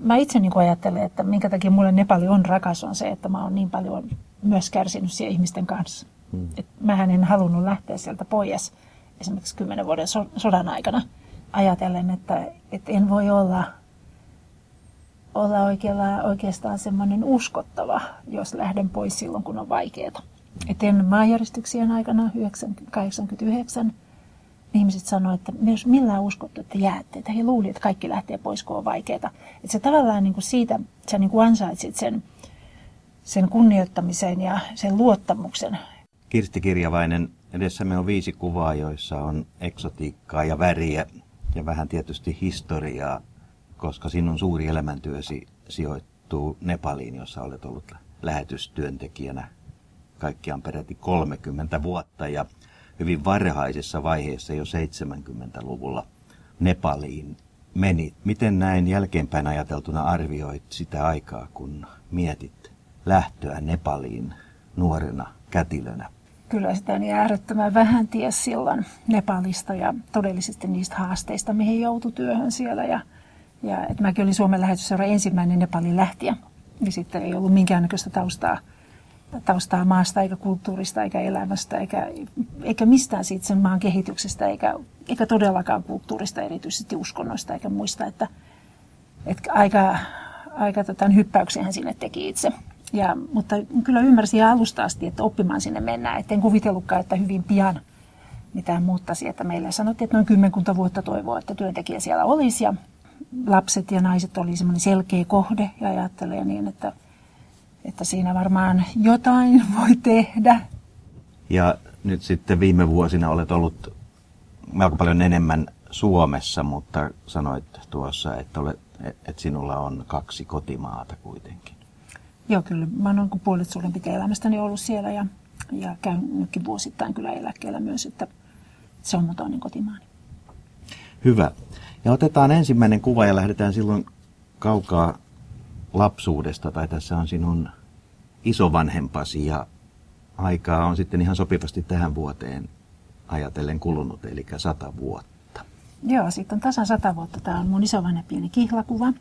Mä itse niin ajattelen, että minkä takia mulle Nepali on rakas on se, että mä oon niin paljon myös kärsinyt siellä ihmisten kanssa. Hmm. Et mähän en halunnut lähteä sieltä pois esimerkiksi kymmenen vuoden so- sodan aikana ajatellen, että, että en voi olla, olla oikealla, oikeastaan semmoinen uskottava, jos lähden pois silloin, kun on vaikeaa. Et ennen maanjäristyksien aikana 1989 ihmiset sanoivat, että myös millään uskottu, että jäätte. Että he luulivat, että kaikki lähtee pois, kun on vaikeaa. Että se tavallaan niin kuin siitä, sä niin kuin ansaitsit sen, sen kunnioittamisen ja sen luottamuksen. Kirsti Kirjavainen, edessämme on viisi kuvaa, joissa on eksotiikkaa ja väriä ja vähän tietysti historiaa, koska sinun suuri elämäntyösi sijoittuu Nepaliin, jossa olet ollut lähetystyöntekijänä kaikkiaan peräti 30 vuotta ja hyvin varhaisessa vaiheessa jo 70-luvulla Nepaliin meni. Miten näin jälkeenpäin ajateltuna arvioit sitä aikaa, kun mietit lähtöä Nepaliin nuorena kätilönä? Kyllä sitä niin äärettömän vähän ties silloin Nepalista ja todellisesti niistä haasteista, mihin joutui työhön siellä. Ja, ja että mäkin olin Suomen lähetysseuran ensimmäinen Nepalin lähtiä. Ja sitten ei ollut minkäännäköistä taustaa taustaa maasta, eikä kulttuurista, eikä elämästä, eikä, eikä mistään siitä sen maan kehityksestä, eikä, eikä todellakaan kulttuurista, erityisesti uskonnoista, eikä muista, että, että aika, aika tota, hyppäyksiä hän sinne teki itse. Ja, mutta kyllä ymmärsin alusta asti, että oppimaan sinne mennään. Et en kuvitellutkaan, että hyvin pian mitään muuttaisi. Että meille sanottiin, että noin kymmenkunta vuotta toivoa, että työntekijä siellä olisi. Ja lapset ja naiset oli semmoinen selkeä kohde ja ajattelee niin, että että siinä varmaan jotain voi tehdä. Ja nyt sitten viime vuosina olet ollut melko paljon enemmän Suomessa, mutta sanoit tuossa, että, olet, että sinulla on kaksi kotimaata kuitenkin. Joo, kyllä. Mä oon kuin puolet suurin piirtein elämästäni ollut siellä ja, ja käyn nytkin vuosittain kyllä eläkkeellä myös, että se on mun toinen kotimaani. Hyvä. Ja otetaan ensimmäinen kuva ja lähdetään silloin kaukaa lapsuudesta, tai tässä on sinun isovanhempasi ja aikaa on sitten ihan sopivasti tähän vuoteen ajatellen kulunut, eli sata vuotta. Joo, sitten on tasan sata vuotta. Tämä on mun isovanhempieni kihlakuva.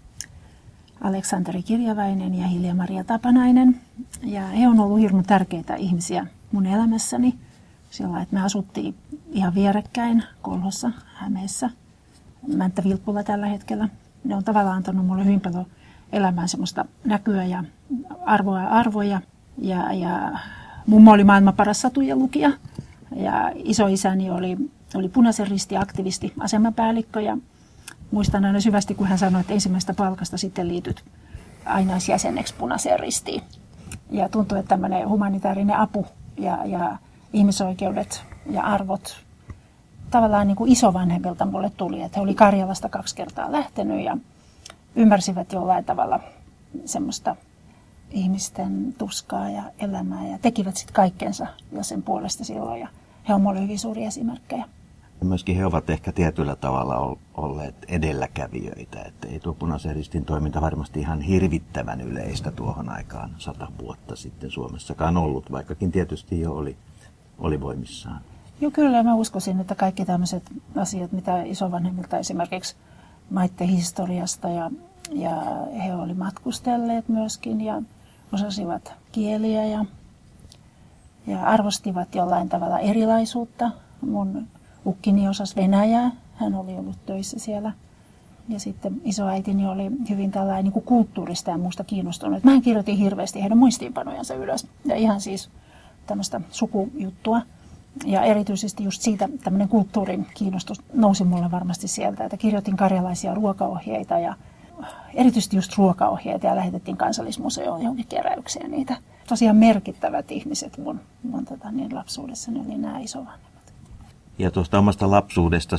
Aleksanteri Kirjavainen ja Hilja-Maria Tapanainen. Ja he on ollut hirmu tärkeitä ihmisiä mun elämässäni. Sillä että me asuttiin ihan vierekkäin Kolhossa, Hämeessä, Mänttä Vilppula tällä hetkellä. Ne on tavallaan antanut mulle hyvin paljon elämään semmoista näkyä ja arvoa ja arvoja. Ja, ja mummo oli maailman paras satujen lukija ja isoisäni oli, oli punaisen risti aktivisti asemapäällikkö ja muistan aina syvästi, kun hän sanoi, että ensimmäistä palkasta sitten liityt ainaisjäseneksi punaiseen ristiin. Ja tuntuu, että tämmöinen humanitaarinen apu ja, ja ihmisoikeudet ja arvot tavallaan niin kuin isovanhemmilta mulle tuli, että he oli Karjalasta kaksi kertaa lähtenyt ja ymmärsivät jollain tavalla semmoista ihmisten tuskaa ja elämää ja tekivät sitten kaikkensa jo sen puolesta silloin ja he ovat minulle hyvin suuria esimerkkejä. Ja myöskin he ovat ehkä tietyllä tavalla olleet edelläkävijöitä, että ei tuo punaisen ristin toiminta varmasti ihan hirvittävän yleistä tuohon aikaan sata vuotta sitten Suomessakaan ollut, vaikkakin tietysti jo oli, oli voimissaan. Joo, kyllä mä uskoisin, että kaikki tämmöiset asiat, mitä isovanhemmilta esimerkiksi maiden historiasta ja, ja he oli matkustelleet myöskin ja osasivat kieliä ja, ja arvostivat jollain tavalla erilaisuutta. Mun ukkini osasi Venäjää, hän oli ollut töissä siellä. Ja sitten isoäitini oli hyvin tällainen niin kuin kulttuurista ja muusta kiinnostunut. Mä kirjoitin hirveästi heidän muistiinpanojansa ylös. Ja ihan siis tämmöistä sukujuttua. Ja erityisesti just siitä tämmöinen kulttuurin kiinnostus nousi mulle varmasti sieltä, että kirjoitin karjalaisia ruokaohjeita ja erityisesti just ruokaohjeita ja lähetettiin kansallismuseoon johonkin keräykseen niitä. Tosiaan merkittävät ihmiset mun, mun tota, niin lapsuudessani oli nämä isovanhemmat. Ja tuosta omasta lapsuudesta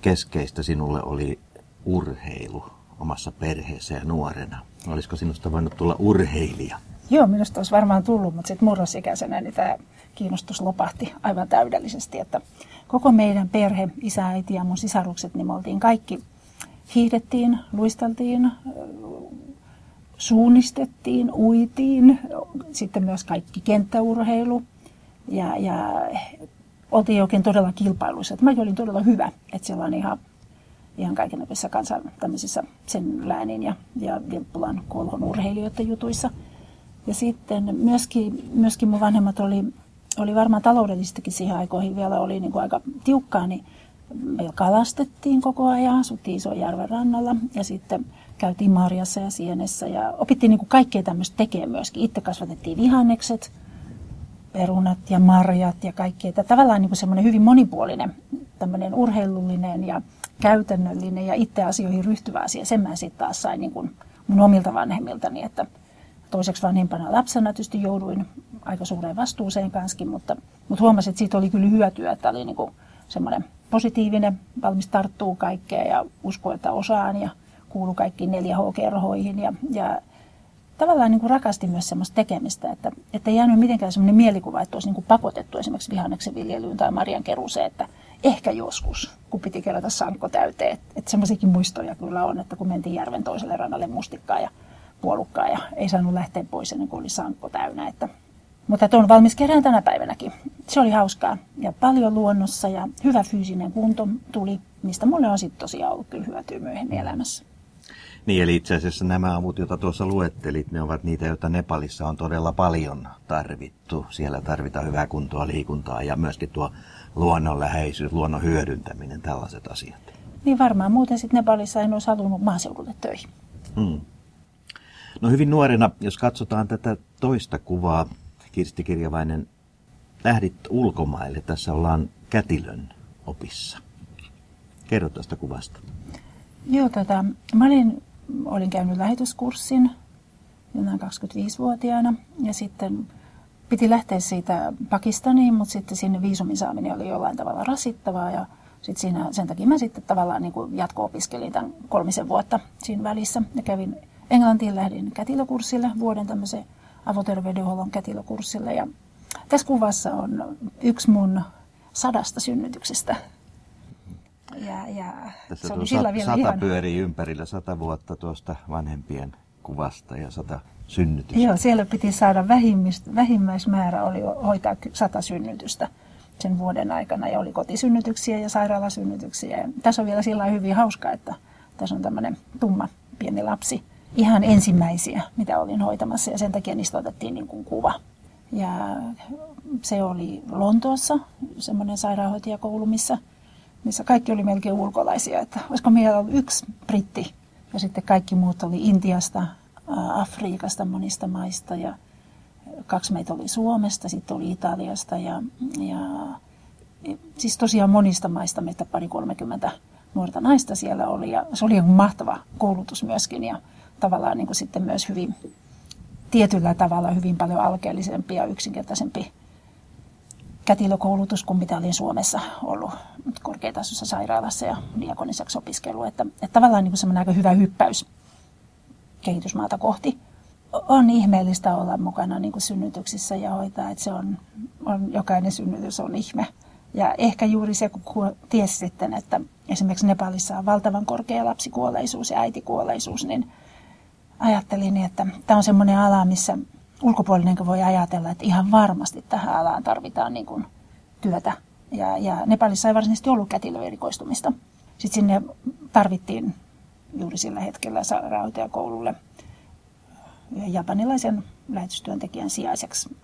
keskeistä sinulle oli urheilu omassa perheessä ja nuorena. Olisiko sinusta voinut tulla urheilija? Joo, minusta olisi varmaan tullut, mutta sitten murrosikäisenä niin tämä kiinnostus lopahti aivan täydellisesti. Että koko meidän perhe, isä, äiti ja mun sisarukset, niin me oltiin kaikki, hiihdettiin, luisteltiin, suunnistettiin, uitiin, sitten myös kaikki kenttäurheilu. Ja, ja oltiin oikein todella kilpailuissa. Mä olin todella hyvä, että siellä on ihan ihan kaikenlaisissa kansan tämmöisissä sen läänin ja, ja Vilppulan kolhon urheilijoiden jutuissa. Ja sitten myöskin, myöskin mun vanhemmat oli, oli varmaan taloudellisestikin siihen aikoihin vielä oli niin kuin aika tiukkaa, niin meillä kalastettiin koko ajan, asuttiin järven rannalla ja sitten käytiin marjassa ja sienessä ja opittiin niin kuin kaikkea tämmöistä tekemään myöskin. Itse kasvatettiin vihannekset, perunat ja marjat ja kaikkea. Tämä tavallaan niin kuin semmoinen hyvin monipuolinen, tämmöinen urheilullinen ja käytännöllinen ja itse asioihin ryhtyvä asia. Sen mä sitten taas sain niin kuin mun omilta vanhemmiltani, että toiseksi vanhempana lapsena tietysti jouduin aika suureen vastuuseen kanssa, mutta, mutta huomasin, että siitä oli kyllä hyötyä, että oli niin semmoinen positiivinen, valmis tarttuu kaikkeen ja usko, että osaan ja kuulu kaikkiin 4H-kerhoihin ja, ja tavallaan niin kuin rakasti myös semmoista tekemistä, että, että ei jäänyt mitenkään semmoinen mielikuva, että olisi niin kuin pakotettu esimerkiksi vihanneksen viljelyyn tai marjan keruuseen, että ehkä joskus, kun piti kerätä sankko täyteen. Että, että semmoisiakin muistoja kyllä on, että kun mentiin järven toiselle rannalle mustikkaa ja puolukkaa ja ei saanut lähteä pois ennen kuin oli sankko täynnä. Että, mutta on valmis kerään tänä päivänäkin. Se oli hauskaa ja paljon luonnossa ja hyvä fyysinen kunto tuli, mistä mulle on sitten tosiaan ollut kyllä hyötyä myöhemmin elämässä. Niin, eli itse asiassa nämä avut, joita tuossa luettelit, ne ovat niitä, joita Nepalissa on todella paljon tarvittu. Siellä tarvitaan hyvää kuntoa, liikuntaa ja myöskin tuo luonnonläheisyys, luonnon hyödyntäminen, tällaiset asiat. Niin varmaan, muuten sitten Nepalissa en olisi halunnut maaseudulle töihin. Hmm. No hyvin nuorena, jos katsotaan tätä toista kuvaa, Kirsti Kirjavainen, lähdit ulkomaille. Tässä ollaan Kätilön opissa. Kerro tästä kuvasta. Joo, tota, mä olin olin käynyt lähetyskurssin jonain 25-vuotiaana ja sitten piti lähteä siitä Pakistaniin, mutta sitten sinne viisumin saaminen oli jollain tavalla rasittavaa ja sitten siinä, sen takia mä sitten tavallaan niin jatko-opiskelin tämän kolmisen vuotta siinä välissä ja kävin Englantiin, lähdin kätilökurssille, vuoden tämmöisen avoterveydenhuollon kätilökurssille ja tässä kuvassa on yksi mun sadasta synnytyksestä ja, ja Tässä se oli sillä vielä sata ihan... pyörii ympärillä, sata vuotta tuosta vanhempien kuvasta ja sata synnytystä. Joo, siellä piti saada vähimmäismäärä oli hoitaa sata synnytystä sen vuoden aikana ja oli kotisynnytyksiä ja sairaalasynnytyksiä. Ja tässä on vielä sillä hyvin hauska, että tässä on tämmöinen tumma pieni lapsi. Ihan ensimmäisiä, mitä olin hoitamassa ja sen takia niistä otettiin niin kuin kuva. Ja se oli Lontoossa, semmoinen sairaanhoitajakoulu, missä missä kaikki oli melkein ulkolaisia. Että olisiko meillä ollut yksi britti ja sitten kaikki muut oli Intiasta, Afriikasta, monista maista ja kaksi meitä oli Suomesta, sitten oli Italiasta ja, ja siis tosiaan monista maista meitä pari 30 nuorta naista siellä oli ja se oli mahtava koulutus myöskin ja tavallaan niin kuin sitten myös hyvin tietyllä tavalla hyvin paljon alkeellisempi ja yksinkertaisempi kätilökoulutus kuin mitä olin Suomessa ollut korkeatasoisessa sairaalassa ja diakoniseksi opiskelu. Että, että tavallaan niin semmoinen aika hyvä hyppäys kehitysmaata kohti. On ihmeellistä olla mukana niin kuin synnytyksissä ja hoitaa, että se on, on, jokainen synnytys on ihme. Ja ehkä juuri se, kun tiesi sitten, että esimerkiksi Nepalissa on valtavan korkea lapsikuolleisuus ja äitikuolleisuus, niin ajattelin, että tämä on semmoinen ala, missä ulkopuolinen voi ajatella, että ihan varmasti tähän alaan tarvitaan niin kuin työtä. Ja, ja Nepalissa ei varsinaisesti ollut kätilöerikoistumista. Sitten sinne tarvittiin juuri sillä hetkellä sairaanhoitajakoululle japanilaisen lähetystyöntekijän sijaiseksi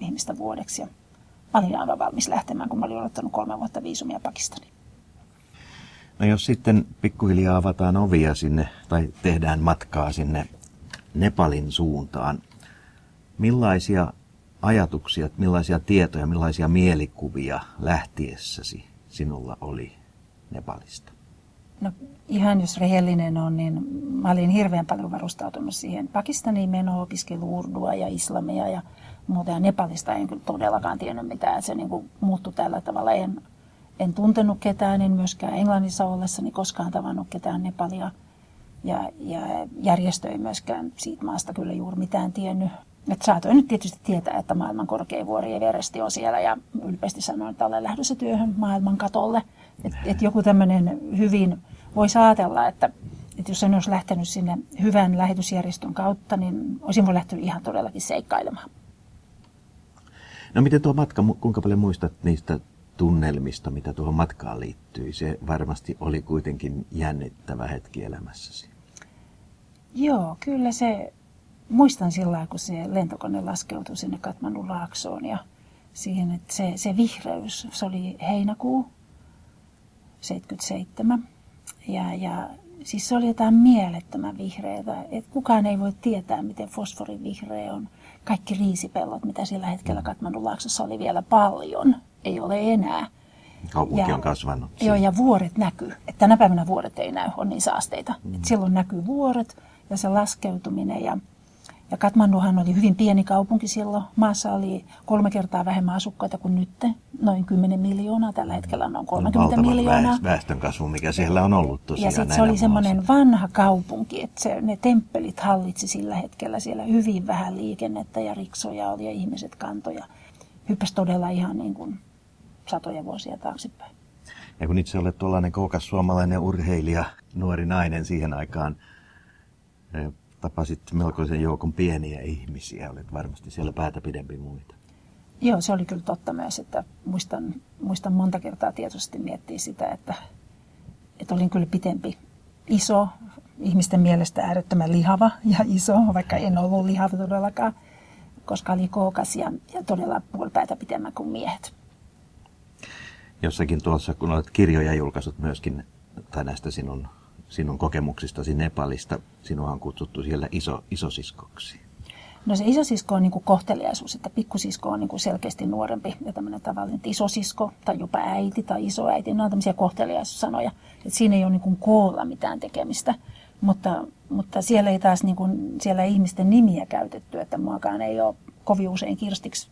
ihmistä vuodeksi. Ja mä olin aivan valmis lähtemään, kun mä olin odottanut kolme vuotta viisumia Pakistaniin. No jos sitten pikkuhiljaa avataan ovia sinne tai tehdään matkaa sinne Nepalin suuntaan, Millaisia ajatuksia, millaisia tietoja, millaisia mielikuvia lähtiessäsi sinulla oli Nepalista? No ihan jos rehellinen on, niin mä olin hirveän paljon varustautunut siihen Pakistaniin menoon, opiskelu urdua ja islamia ja muuta. Ja Nepalista en kyllä todellakaan tiennyt mitään. Se niin kuin muuttui tällä tavalla. En, en tuntenut ketään, en myöskään Englannissa ollessani koskaan tavannut ketään Nepalia. Ja, ja järjestö ei myöskään siitä maasta kyllä juuri mitään tiennyt. Et saatoin nyt tietysti tietää, että maailman korkein vuori Everesti on siellä ja ylpeästi sanoin, että olen lähdössä työhön maailman katolle. Että et joku tämmöinen hyvin, voisi ajatella, että, että jos en olisi lähtenyt sinne hyvän lähetysjärjestön kautta, niin olisin voi lähtenyt ihan todellakin seikkailemaan. No miten tuo matka, kuinka paljon muistat niistä tunnelmista, mitä tuohon matkaan liittyy. Se varmasti oli kuitenkin jännittävä hetki elämässäsi. Joo, kyllä se, muistan sillä kun se lentokone laskeutui sinne Katmanun laaksoon ja siihen, että se, se vihreys, se oli heinäkuu 77 ja, ja siis se oli jotain mielettömän vihreää, että kukaan ei voi tietää, miten fosforin vihreä on. Kaikki riisipellot, mitä sillä hetkellä Katmanun laaksossa oli vielä paljon, ei ole enää. Kaupunki ja, on kasvanut. Joo, ja vuoret näkyy. Että tänä päivänä vuoret ei näy, on niin saasteita. Mm. Et silloin näkyy vuoret ja se laskeutuminen. Ja, ja Katmanduhan oli hyvin pieni kaupunki silloin. Maassa oli kolme kertaa vähemmän asukkaita kuin nyt. Noin 10 miljoonaa. Tällä hetkellä on noin 30 Valtava miljoonaa. väestön kasvu, mikä siellä on ollut tosiaan Ja sitten se oli semmoinen vanha kaupunki, että se, ne temppelit hallitsi sillä hetkellä siellä hyvin vähän liikennettä ja riksoja oli ja ihmiset kantoja. Hyppäsi todella ihan niin kuin satoja vuosia taaksepäin. Ja kun itse olet tuollainen koukas suomalainen urheilija, nuori nainen siihen aikaan, eh, tapasit melkoisen joukon pieniä ihmisiä, olet varmasti siellä päätä pidempi muita. Joo, se oli kyllä totta myös, että muistan, muistan monta kertaa tietoisesti miettiä sitä, että, että olin kyllä pitempi, iso, ihmisten mielestä äärettömän lihava ja iso, vaikka en ollut lihava todellakaan, koska oli kookas ja, ja todella puolipäätä pitemmän kuin miehet jossakin tuossa, kun olet kirjoja julkaisut myöskin, tai näistä sinun, sinun kokemuksistasi Nepalista, sinua on kutsuttu siellä iso, isosiskoksi. No se isosisko on niin kuin kohteliaisuus, että pikkusisko on niin kuin selkeästi nuorempi ja tämmöinen tavallinen että isosisko tai jopa äiti tai isoäiti, ne on tämmöisiä kohteliaisuussanoja. Että siinä ei ole niin kuin koolla mitään tekemistä, mutta, mutta siellä ei taas niin kuin, siellä ei ihmisten nimiä käytetty, että muakaan ei ole kovin usein kirstiksi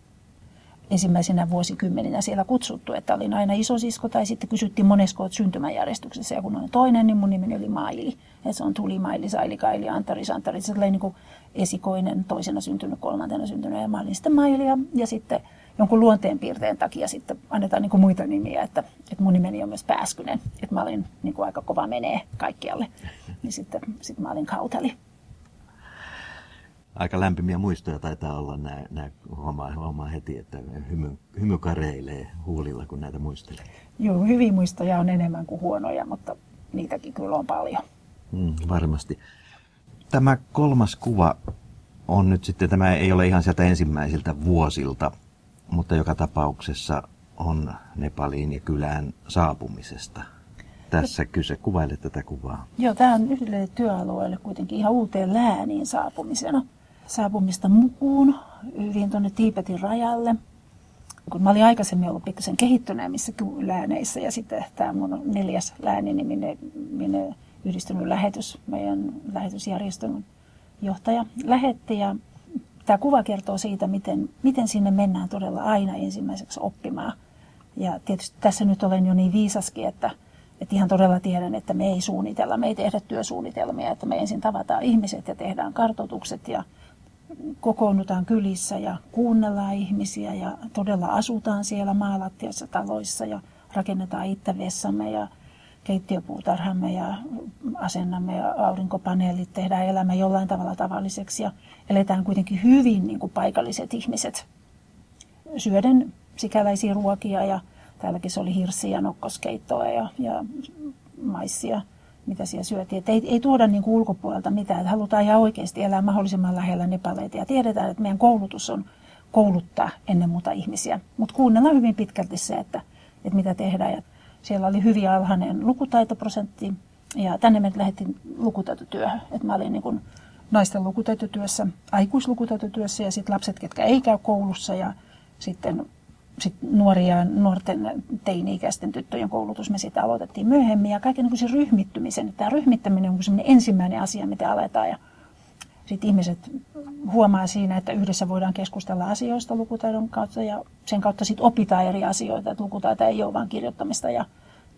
ensimmäisenä vuosikymmeninä siellä kutsuttu, että olin aina isosisko tai sitten kysyttiin monesko olet syntymäjärjestyksessä ja kun on toinen, niin mun nimeni oli Maili. Ja se on Tuli, Maili, Saili, Kaili, Antari, Santari. Se oli niin esikoinen, toisena syntynyt, kolmantena syntynyt ja mä olin sitten Maili ja, ja sitten jonkun luonteenpiirteen takia sitten annetaan niin muita nimiä, että, että mun nimeni on myös Pääskynen, että mä olin niin aika kova menee kaikkialle. Niin sitten, sitten mä olin Kautali aika lämpimiä muistoja taitaa olla. Nää, nää huomaa, huomaa heti, että hymy, hymy kareilee huulilla, kun näitä muistelee. Joo, hyviä muistoja on enemmän kuin huonoja, mutta niitäkin kyllä on paljon. Mm, varmasti. Tämä kolmas kuva on nyt sitten, tämä ei ole ihan sieltä ensimmäisiltä vuosilta, mutta joka tapauksessa on Nepaliin ja kylään saapumisesta. Tässä kyse, kuvaile tätä kuvaa. Joo, tämä on yhdelle työalueelle kuitenkin ihan uuteen lääniin saapumisena saapumista mukuun hyvin tuonne Tiipetin rajalle. Kun mä olin aikaisemmin ollut pikkusen kehittyneemmissä lääneissä ja sitten tämä mun neljäs lääni, niin minne, minne yhdistynyt lähetys, meidän lähetysjärjestön johtaja lähetti. Ja tämä kuva kertoo siitä, miten, miten sinne mennään todella aina ensimmäiseksi oppimaan. Ja tietysti tässä nyt olen jo niin viisaskin, että, että ihan todella tiedän, että me ei suunnitella, me ei tehdä työsuunnitelmia, että me ensin tavataan ihmiset ja tehdään kartotukset ja kokoonnutaan kylissä ja kuunnellaan ihmisiä ja todella asutaan siellä maalattiassa taloissa ja rakennetaan itse ja keittiöpuutarhamme ja asennamme ja aurinkopaneelit, tehdään elämä jollain tavalla tavalliseksi ja eletään kuitenkin hyvin niin kuin paikalliset ihmiset. Syöden sikäläisiä ruokia ja täälläkin se oli hirssiä, nokkoskeittoa ja, ja maissia mitä siellä syötiin. Että ei, ei tuoda niin kuin ulkopuolelta mitään, että halutaan ihan oikeasti elää mahdollisimman lähellä Nepaleita. Ja tiedetään, että meidän koulutus on kouluttaa ennen muuta ihmisiä. Mutta kuunnellaan hyvin pitkälti se, että, että mitä tehdään. Ja siellä oli hyvin alhainen lukutaitoprosentti ja tänne me lähdettiin lukutaitotyöhön. Että mä olin niin kuin naisten lukutaitotyössä, aikuislukutaitotyössä ja sitten lapset, ketkä ei käy koulussa ja sitten sit nuoria, nuorten teini-ikäisten tyttöjen koulutus me sitä aloitettiin myöhemmin. Ja kaiken niin ryhmittymisen. Tämä ryhmittäminen on ensimmäinen asia, mitä aletaan. Ja sitten ihmiset huomaa siinä, että yhdessä voidaan keskustella asioista lukutaidon kautta ja sen kautta sitten opitaan eri asioita. Että lukutaito ei ole vain kirjoittamista ja,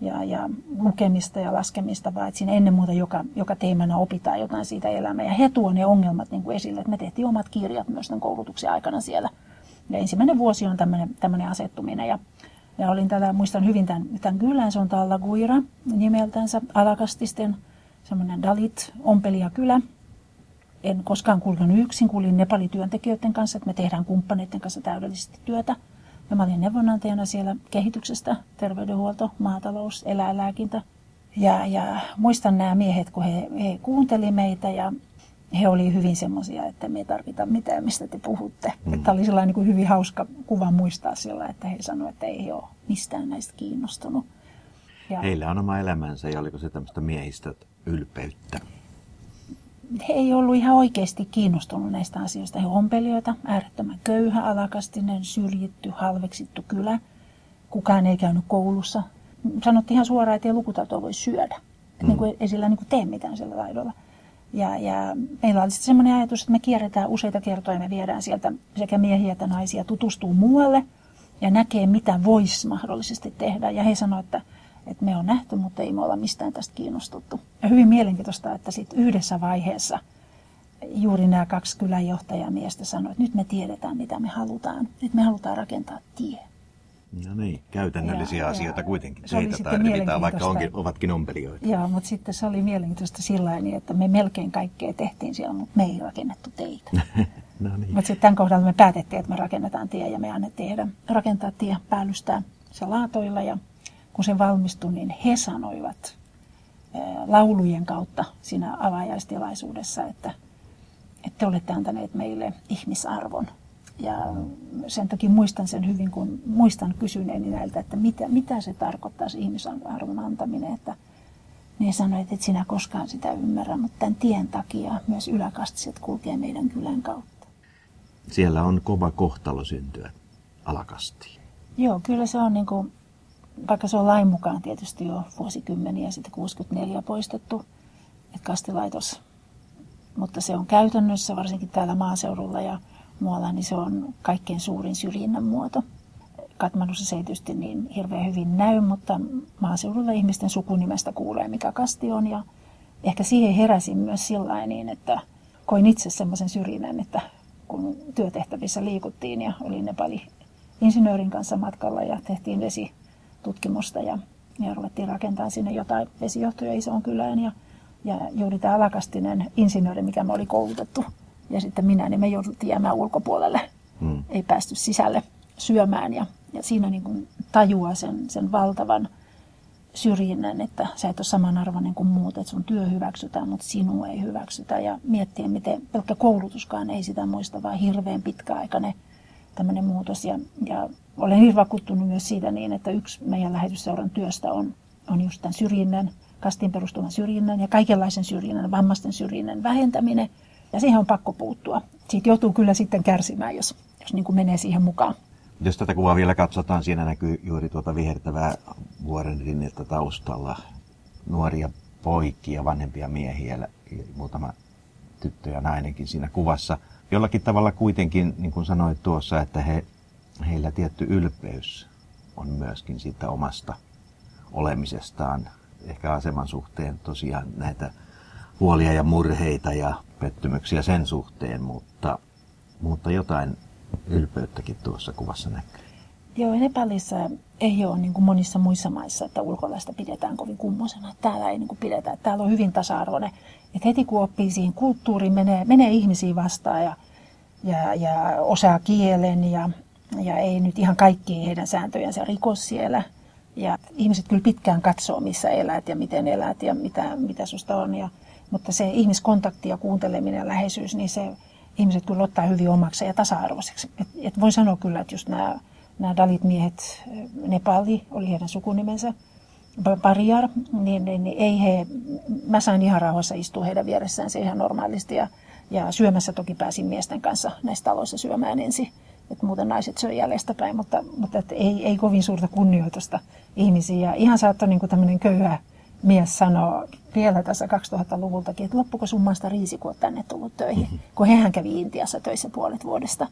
ja, ja lukemista ja laskemista, vaan että siinä ennen muuta joka, joka teemana opitaan jotain siitä elämää. Ja he tuovat ne ongelmat niin kuin esille. Että me tehtiin omat kirjat myös tämän koulutuksen aikana siellä – ja ensimmäinen vuosi on tämmöinen, tämmöinen asettuminen. Ja, ja olin tätä, muistan hyvin tämän, tämän kylän, se on Talla Guira nimeltänsä, alakastisten semmoinen Dalit, ompelijakylä. En koskaan kulkenut yksin, kuulin Nepali-työntekijöiden kanssa, että me tehdään kumppaneiden kanssa täydellisesti työtä. Ja mä olin neuvonantajana siellä kehityksestä, terveydenhuolto, maatalous, eläinlääkintä. Ja, ja muistan nämä miehet, kun he, he kuunteli meitä ja he olivat hyvin semmoisia, että me ei tarvita mitään, mistä te puhutte. Mm. Että oli sellainen niin kuin hyvin hauska kuva muistaa sillä, että he sanoivat, että ei he ole mistään näistä kiinnostunut. Ja Heillä on oma elämänsä ja oliko se tämmöistä miehistä ylpeyttä? He ei ollut ihan oikeasti kiinnostunut näistä asioista. He ompelijoita, äärettömän köyhä, alakastinen, syrjitty, halveksittu kylä. Kukaan ei käynyt koulussa. Sanottiin ihan suoraan, että ei lukutaitoa voi syödä. Mm. Niin kuin ei sillä niin kuin tee mitään sillä taidolla. Ja, ja meillä oli sitten semmoinen ajatus, että me kierretään useita kertoja, me viedään sieltä sekä miehiä että naisia tutustuu muualle ja näkee, mitä voisi mahdollisesti tehdä. Ja he sanoivat, että, että me on nähty, mutta ei me olla mistään tästä kiinnostuttu. Ja hyvin mielenkiintoista, että sitten yhdessä vaiheessa juuri nämä kaksi kylänjohtajamiestä sanoivat, että nyt me tiedetään, mitä me halutaan. Nyt me halutaan rakentaa tie. No niin, käytännöllisiä ja, asioita ja kuitenkin. Teitä tarvitaan, vaikka onkin, ovatkin ompelijoita. Joo, mutta sitten se oli mielenkiintoista sillä niin, että me melkein kaikkea tehtiin siellä, mutta me ei rakennettu teitä. no niin. Mutta sitten tämän kohdalla me päätettiin, että me rakennetaan tie ja me annettiin heidän rakentaa tie päällystään se laatoilla. Ja kun se valmistui, niin he sanoivat laulujen kautta siinä avajaistilaisuudessa, että, että te olette antaneet meille ihmisarvon ja sen takia muistan sen hyvin, kun muistan kysyneeni näiltä, että mitä, mitä se tarkoittaa se ihmisarvon antaminen. Että ne sanoivat, että sinä koskaan sitä ymmärrä, mutta tämän tien takia myös yläkastiset kulkee meidän kylän kautta. Siellä on kova kohtalo syntyä alakastiin. Joo, kyllä se on niin kuin, vaikka se on lain mukaan tietysti jo vuosikymmeniä sitten 64 poistettu, että kastilaitos, mutta se on käytännössä varsinkin täällä maaseudulla ja muualla, niin se on kaikkein suurin syrjinnän muoto. Katmanussa se ei tietysti niin hirveän hyvin näy, mutta maaseudulla ihmisten sukunimestä kuulee, mikä kasti on. Ja ehkä siihen heräsin myös sillä niin, että koin itse semmoisen syrjinnän, että kun työtehtävissä liikuttiin ja olin Nepali insinöörin kanssa matkalla ja tehtiin vesitutkimusta ja, ja ruvettiin rakentamaan sinne jotain vesijohtoja isoon kylään ja, ja juuri tämä alakastinen insinööri, mikä me oli koulutettu ja sitten minä, niin me jouduttiin jäämään ulkopuolelle. Hmm. Ei päästy sisälle syömään ja, ja siinä niin kuin tajuaa sen, sen valtavan syrjinnän, että sä et ole samanarvoinen kuin muut, että sun työ hyväksytään, mutta sinua ei hyväksytä. Ja miettiä, miten pelkkä koulutuskaan ei sitä muista, vaan hirveän pitkäaikainen tämmöinen muutos. Ja, ja olen hyvin vakuuttunut myös siitä niin, että yksi meidän lähetysseuran työstä on, on just tämän syrjinnän, kastiin perustuvan syrjinnän ja kaikenlaisen syrjinnän, vammaisten syrjinnän vähentäminen – ja siihen on pakko puuttua. Siitä joutuu kyllä sitten kärsimään, jos, jos niin kuin menee siihen mukaan. Jos tätä kuvaa vielä katsotaan, siinä näkyy juuri tuota vihertävää vuoren rinnettä taustalla. Nuoria poikia, vanhempia miehiä, muutama tyttö ja nainenkin siinä kuvassa. Jollakin tavalla kuitenkin, niin kuin sanoit tuossa, että he, heillä tietty ylpeys on myöskin siitä omasta olemisestaan. Ehkä aseman suhteen tosiaan näitä huolia ja murheita ja pettymyksiä sen suhteen, mutta, mutta jotain ylpeyttäkin tuossa kuvassa näkyy. Joo, Nepalissa ei ole niin kuin monissa muissa maissa, että ulkolaista pidetään kovin kummosena. Täällä ei niin kuin pidetä. Täällä on hyvin tasa-arvoinen. että heti kun oppii siihen kulttuuriin, menee, menee ihmisiä vastaan ja, ja, ja osaa kielen ja, ja ei nyt ihan kaikki heidän sääntöjensä rikos siellä. Ja ihmiset kyllä pitkään katsoo, missä elät ja miten elät ja mitä, mitä susta on. Ja, mutta se ihmiskontakti ja kuunteleminen ja läheisyys, niin se ihmiset kyllä ottaa hyvin omaksi ja tasa-arvoiseksi. Et, et voin sanoa kyllä, että just nämä, nämä Dalit-miehet, Nepali oli heidän sukunimensä, Pariar, niin, niin, niin, ei he, mä sain ihan rauhassa istua heidän vieressään se ihan normaalisti ja, ja syömässä toki pääsin miesten kanssa näissä taloissa syömään ensin. että muuten naiset söi jäljestä päin, mutta, mutta et ei, ei kovin suurta kunnioitusta ihmisiä. Ihan saattoi niin tämmöinen köyhä mies sanoo vielä tässä 2000-luvultakin, että loppuko sun maasta riisi, kun tänne tullut töihin. Mm-hmm. Kun hehän kävi Intiassa töissä puolet vuodesta.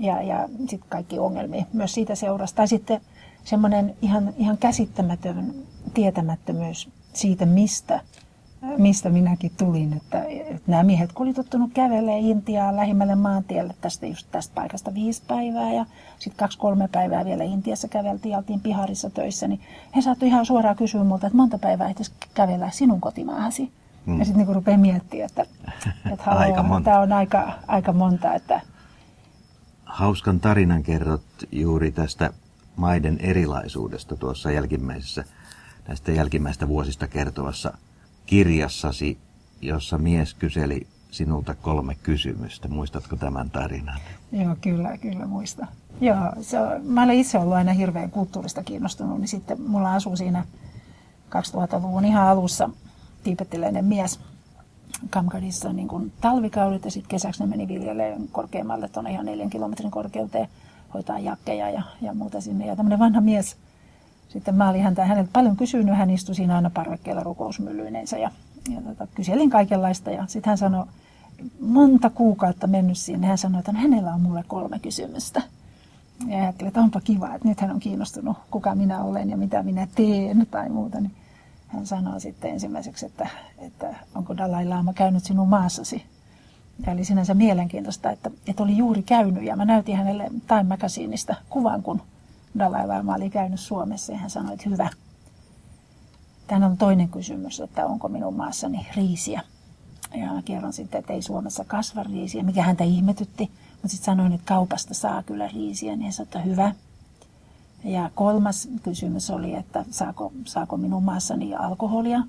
Ja, ja sitten kaikki ongelmia myös siitä seurasi. Tai sitten semmoinen ihan, ihan käsittämätön tietämättömyys siitä, mistä mistä minäkin tulin, että, että nämä miehet, kun oli tottunut kävelemään Intiaan lähimmälle maantielle tästä, just tästä paikasta viisi päivää ja sitten kaksi-kolme päivää vielä Intiassa käveltiin ja oltiin piharissa töissä, niin he saattoi ihan suoraan kysyä multa, että monta päivää ehtis kävellä sinun kotimaahasi. Hmm. Ja sitten niin rupeaa miettimään, että, että aika monta. tämä on aika, aika monta, että hauskan tarinan kerrot juuri tästä maiden erilaisuudesta tuossa jälkimmäisessä, näistä jälkimmäistä vuosista kertovassa kirjassasi, jossa mies kyseli sinulta kolme kysymystä. Muistatko tämän tarinan? Joo, kyllä, kyllä muista. Joo, se, mä olen itse ollut aina hirveän kulttuurista kiinnostunut, niin sitten mulla asuu siinä 2000-luvun ihan alussa tiipettiläinen mies Kamkadissa niin kuin talvikaudet ja sitten kesäksi ne meni viljeleen korkeammalle tuonne ihan neljän kilometrin korkeuteen hoitaa jakkeja ja, ja muuta sinne. Ja tämmöinen vanha mies, sitten mä olin häntä, häneltä paljon kysynyt, hän istui siinä aina parvekkeella rukousmyllyineensä ja, ja tota, kyselin kaikenlaista ja sitten hän sanoi, monta kuukautta mennyt sinne, hän sanoi, että no, hänellä on mulle kolme kysymystä. Ja ajattelin, että onpa kiva, että nyt hän on kiinnostunut, kuka minä olen ja mitä minä teen tai muuta. Niin hän sanoi sitten ensimmäiseksi, että, että onko Dalai Lama käynyt sinun maassasi. Ja oli sinänsä mielenkiintoista, että, että oli juuri käynyt ja mä näytin hänelle Time Magazineista kuvan, kun Dalai Lama oli käynyt Suomessa ja hän sanoi, että hyvä. Tänä on toinen kysymys, että onko minun maassani riisiä. Ja kerron sitten, että ei Suomessa kasva riisiä, mikä häntä ihmetytti. Mutta sitten sanoin, että kaupasta saa kyllä riisiä, niin hän sanoi, että hyvä. Ja kolmas kysymys oli, että saako, saako minun maassani alkoholia.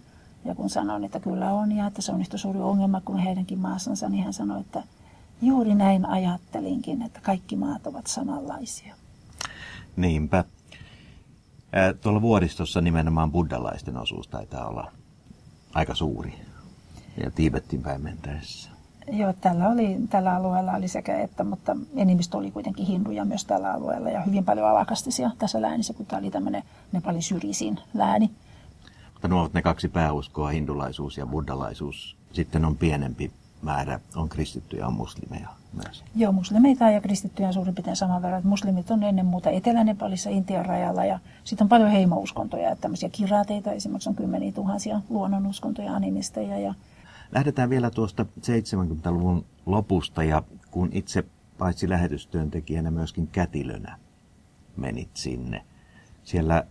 Ja kun sanoin, että kyllä on ja että se on yhtä suuri ongelma kuin heidänkin maassansa, niin hän sanoi, että juuri näin ajattelinkin, että kaikki maat ovat samanlaisia. Niinpä. Tuolla vuoristossa nimenomaan buddhalaisten osuus taitaa olla aika suuri ja Tiibetin päin mentäessä. Joo, tällä, oli, tällä alueella oli sekä että, mutta enemmistö oli kuitenkin hinduja myös tällä alueella ja hyvin paljon alakastisia tässä läänissä, kun tämä oli tämmöinen Nepalin syrjisin lääni. Mutta nuo ovat ne kaksi pääuskoa, hindulaisuus ja buddhalaisuus. Sitten on pienempi määrä, on kristittyjä ja muslimeja myös. Joo, muslimeita ja kristittyjä on suurin piirtein saman verran. Muslimit on ennen muuta Etelä-Nepalissa, Intian rajalla ja sitten on paljon heimouskontoja. Että tämmöisiä kiraateita esimerkiksi on kymmeniä tuhansia luonnonuskontoja, animisteja ja Lähdetään vielä tuosta 70-luvun lopusta ja kun itse paitsi lähetystyöntekijänä myöskin kätilönä menit sinne. Siellä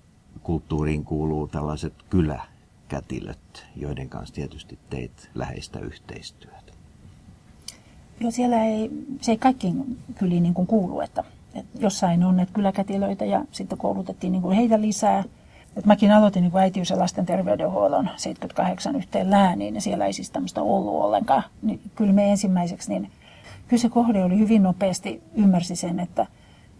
kulttuuriin kuuluu tällaiset kyläkätilöt, joiden kanssa tietysti teit läheistä yhteistyötä. Joo, siellä ei, se ei kaikkiin kyliin niin kuin kuulu, että, että jossain on näitä kyläkätilöitä ja sitten koulutettiin niin kuin heitä lisää – et mäkin aloitin niin äitiys- ja lasten terveydenhuollon 78 yhteen lääniin ja siellä ei siis tämmöistä ollut ollenkaan. Niin kyllä me ensimmäiseksi, niin kyllä se kohde oli hyvin nopeasti, ymmärsi sen, että,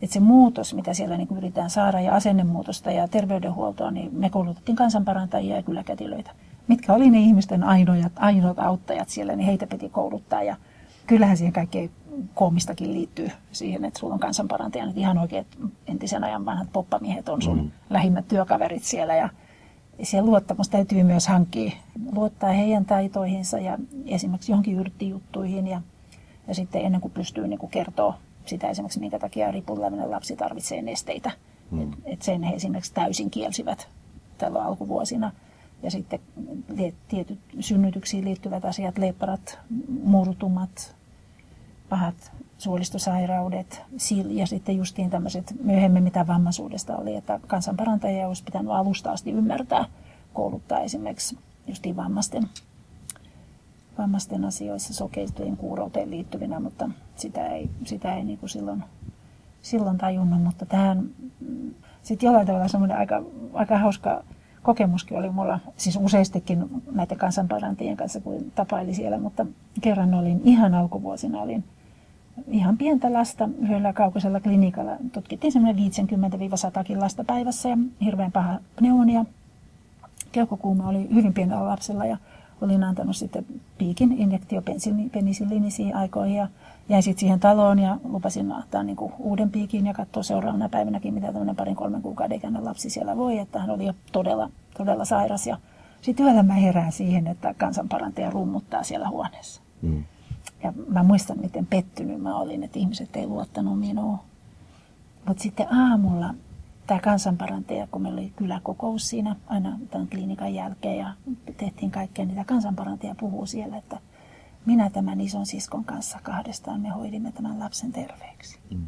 että se muutos, mitä siellä niin yritetään saada ja asennemuutosta ja terveydenhuoltoa, niin me koulutettiin kansanparantajia ja kyläkätilöitä. Mitkä oli ne ihmisten ainoat, ainoat auttajat siellä, niin heitä piti kouluttaa ja kyllähän siihen kaikkein koomistakin liittyy siihen, että sulla on kansanparantaja, että ihan oikein entisen ajan vanhat poppamiehet on sun mm. lähimmät työkaverit siellä ja siellä luottamus täytyy myös hankkia, luottaa heidän taitoihinsa ja esimerkiksi johonkin yrttijuttuihin ja, ja sitten ennen kuin pystyy niin kuin kertoa sitä esimerkiksi, minkä takia ripullinen lapsi tarvitsee nesteitä. Mm. Et, et sen he esimerkiksi täysin kielsivät tällä alkuvuosina. Ja sitten tietyt synnytyksiin liittyvät asiat, lepparat, murtumat, pahat suolistosairaudet ja sitten justiin tämmöiset myöhemmin mitä vammaisuudesta oli, että kansanparantajia olisi pitänyt alusta asti ymmärtää, kouluttaa esimerkiksi justiin vammaisten, vammaisten asioissa sokeistujen kuurouteen liittyvinä, mutta sitä ei, sitä ei niin kuin silloin, silloin tajunnut, mutta tähän sitten jollain tavalla semmoinen aika, aika hauska kokemuskin oli mulla, siis useistikin näiden kansanparantajien kanssa, kun tapaili siellä, mutta kerran olin ihan alkuvuosina, olin ihan pientä lasta yhdellä kaukaisella klinikalla. Tutkittiin semmoinen 50-100 lasta päivässä ja hirveän paha pneumonia. Keuhkokuuma oli hyvin pienellä lapsella ja olin antanut sitten piikin injektio penisilliniisiin aikoihin ja jäin sitten siihen taloon ja lupasin ottaa niin kuin uuden piikin ja katsoa seuraavana päivänäkin, mitä tämmöinen parin kolmen kuukauden ikäinen lapsi siellä voi, että hän oli jo todella, todella sairas. Ja sitten yöllä mä herään siihen, että kansanparantaja rummuttaa siellä huoneessa. Mm. Ja mä muistan, miten pettynyt mä olin, että ihmiset ei luottanut minuun. Mutta sitten aamulla tämä kansanparantaja, kun meillä oli kyläkokous siinä aina tämän klinikan jälkeen ja tehtiin kaikkea, niin tämä kansanparantaja puhuu siellä, että minä tämän ison siskon kanssa kahdestaan me hoidimme tämän lapsen terveeksi. Mm.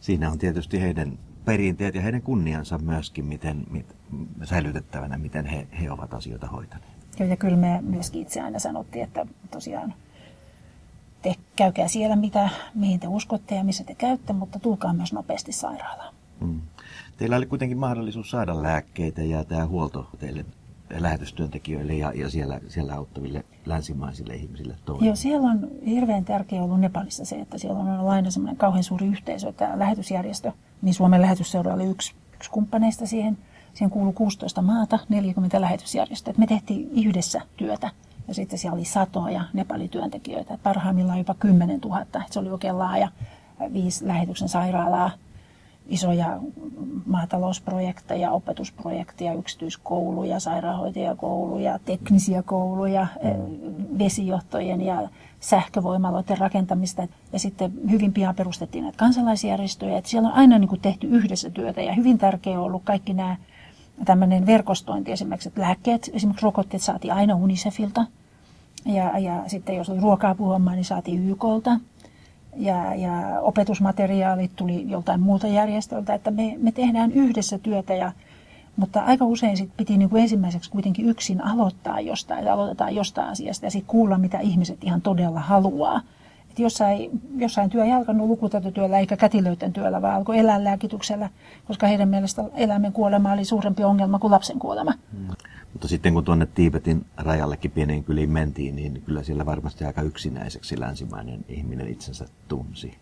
Siinä on tietysti heidän perinteet ja heidän kunniansa myöskin miten, mit, säilytettävänä, miten he, he ovat asioita hoitaneet. Joo, ja kyllä me myöskin itse aina sanottiin, että tosiaan te käykää siellä, mitä, mihin te uskotte ja missä te käytte, mutta tulkaa myös nopeasti sairaalaan. Mm. Teillä oli kuitenkin mahdollisuus saada lääkkeitä ja tämä huolto teille lähetystyöntekijöille ja, ja siellä, siellä auttaville länsimaisille ihmisille toimii. Joo, siellä on hirveän tärkeä ollut Nepalissa se, että siellä on ollut aina semmoinen kauhean suuri yhteisö, että lähetysjärjestö, niin Suomen lähetysseura oli yksi, yksi kumppaneista siihen. Siihen kuului 16 maata, 40 lähetysjärjestöä. Me tehtiin yhdessä työtä ja sitten siellä oli satoja Nepali-työntekijöitä, parhaimmillaan jopa 10 000. Se oli oikein laaja, viisi lähetyksen sairaalaa, isoja maatalousprojekteja, opetusprojekteja, yksityiskouluja, sairaanhoitajakouluja, teknisiä kouluja, eh, vesijohtojen ja sähkövoimaloiden rakentamista. Ja sitten hyvin pian perustettiin näitä kansalaisjärjestöjä. Että siellä on aina niin kuin tehty yhdessä työtä ja hyvin tärkeää on ollut kaikki nämä tämmöinen verkostointi esimerkiksi, että lääkkeet, esimerkiksi rokotteet saatiin aina UNICEFilta. Ja, ja sitten jos oli ruokaa niin saatiin YKlta ja, ja opetusmateriaalit tuli joltain muulta järjestöltä, että me, me tehdään yhdessä työtä, ja, mutta aika usein sit piti niin kuin ensimmäiseksi kuitenkin yksin aloittaa jostain, aloitetaan jostain asiasta ja sitten kuulla, mitä ihmiset ihan todella haluaa. Et jossain, jossain työ ei alkanut lukutaitotyöllä eikä kätilöiden työllä, vaan alkoi eläinlääkityksellä, koska heidän mielestä eläimen kuolema oli suurempi ongelma kuin lapsen kuolema. Mm. Mutta sitten kun tuonne Tiibetin rajallekin pieneen kyliin mentiin, niin kyllä siellä varmasti aika yksinäiseksi länsimainen ihminen itsensä tunsi.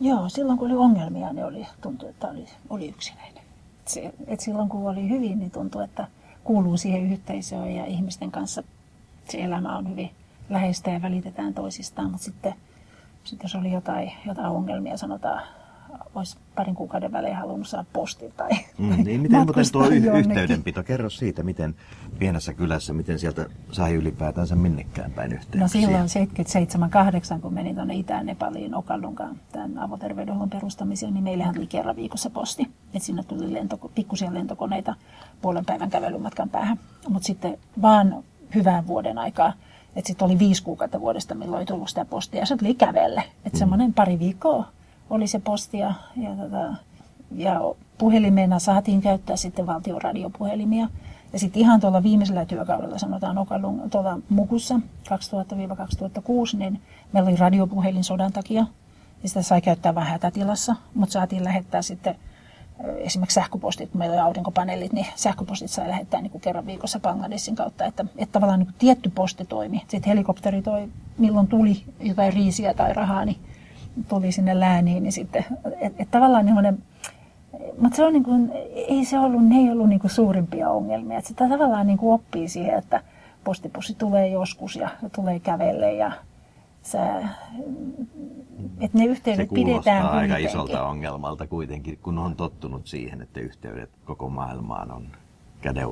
Joo, silloin kun oli ongelmia, niin oli, tuntui, että oli, oli yksinäinen. Se, et silloin kun oli hyvin, niin tuntui, että kuuluu siihen yhteisöön ja ihmisten kanssa se elämä on hyvin läheistä ja välitetään toisistaan. Mutta sitten, sitten jos oli jotain, jotain ongelmia, sanotaan olisi parin kuukauden välein halunnut saada postin tai, mm, niin, Miten muuten tuo y- yhteydenpito? Kerro siitä, miten pienessä kylässä, miten sieltä sai ylipäätänsä minnekään päin yhteyksiä? No silloin 77-8, kun menin tuonne Itään Nepaliin Okallunkaan tämän avoterveydenhuollon perustamiseen, niin meillähän tuli kerran viikossa posti. Että sinne tuli lento, pikkusia lentokoneita puolen päivän kävelymatkan päähän. Mutta sitten vaan hyvään vuoden aikaa että sitten oli viisi kuukautta vuodesta, milloin ei tullut sitä postia. Ja se tuli kävelle. Että mm. semmoinen pari viikkoa oli se postia ja, tota, ja puhelimena saatiin käyttää sitten valtion radiopuhelimia. Ja sitten ihan tuolla viimeisellä työkaudella, sanotaan Okalun, tuolla Mukussa 2000-2006, niin meillä oli radiopuhelin sodan takia. Ja sitä sai käyttää vähän hätätilassa, mutta saatiin lähettää sitten esimerkiksi sähköpostit, kun meillä oli aurinkopaneelit, niin sähköpostit sai lähettää niin kuin kerran viikossa Bangladesin kautta, että, että tavallaan niin kuin tietty posti toimi. Sitten helikopteri toi, milloin tuli jotain riisiä tai rahaa, niin tuli sinne lääniin, niin sitten, että et tavallaan niin mutta se on niin kuin, ei se ollut, ne ei ollut niin kuin suurimpia ongelmia. Että sitä tavallaan niin kuin oppii siihen, että postipussi tulee joskus ja tulee kävelle ja sä, että ne yhteydet se pidetään aika kuitenkin. isolta ongelmalta kuitenkin, kun on tottunut siihen, että yhteydet koko maailmaan on käden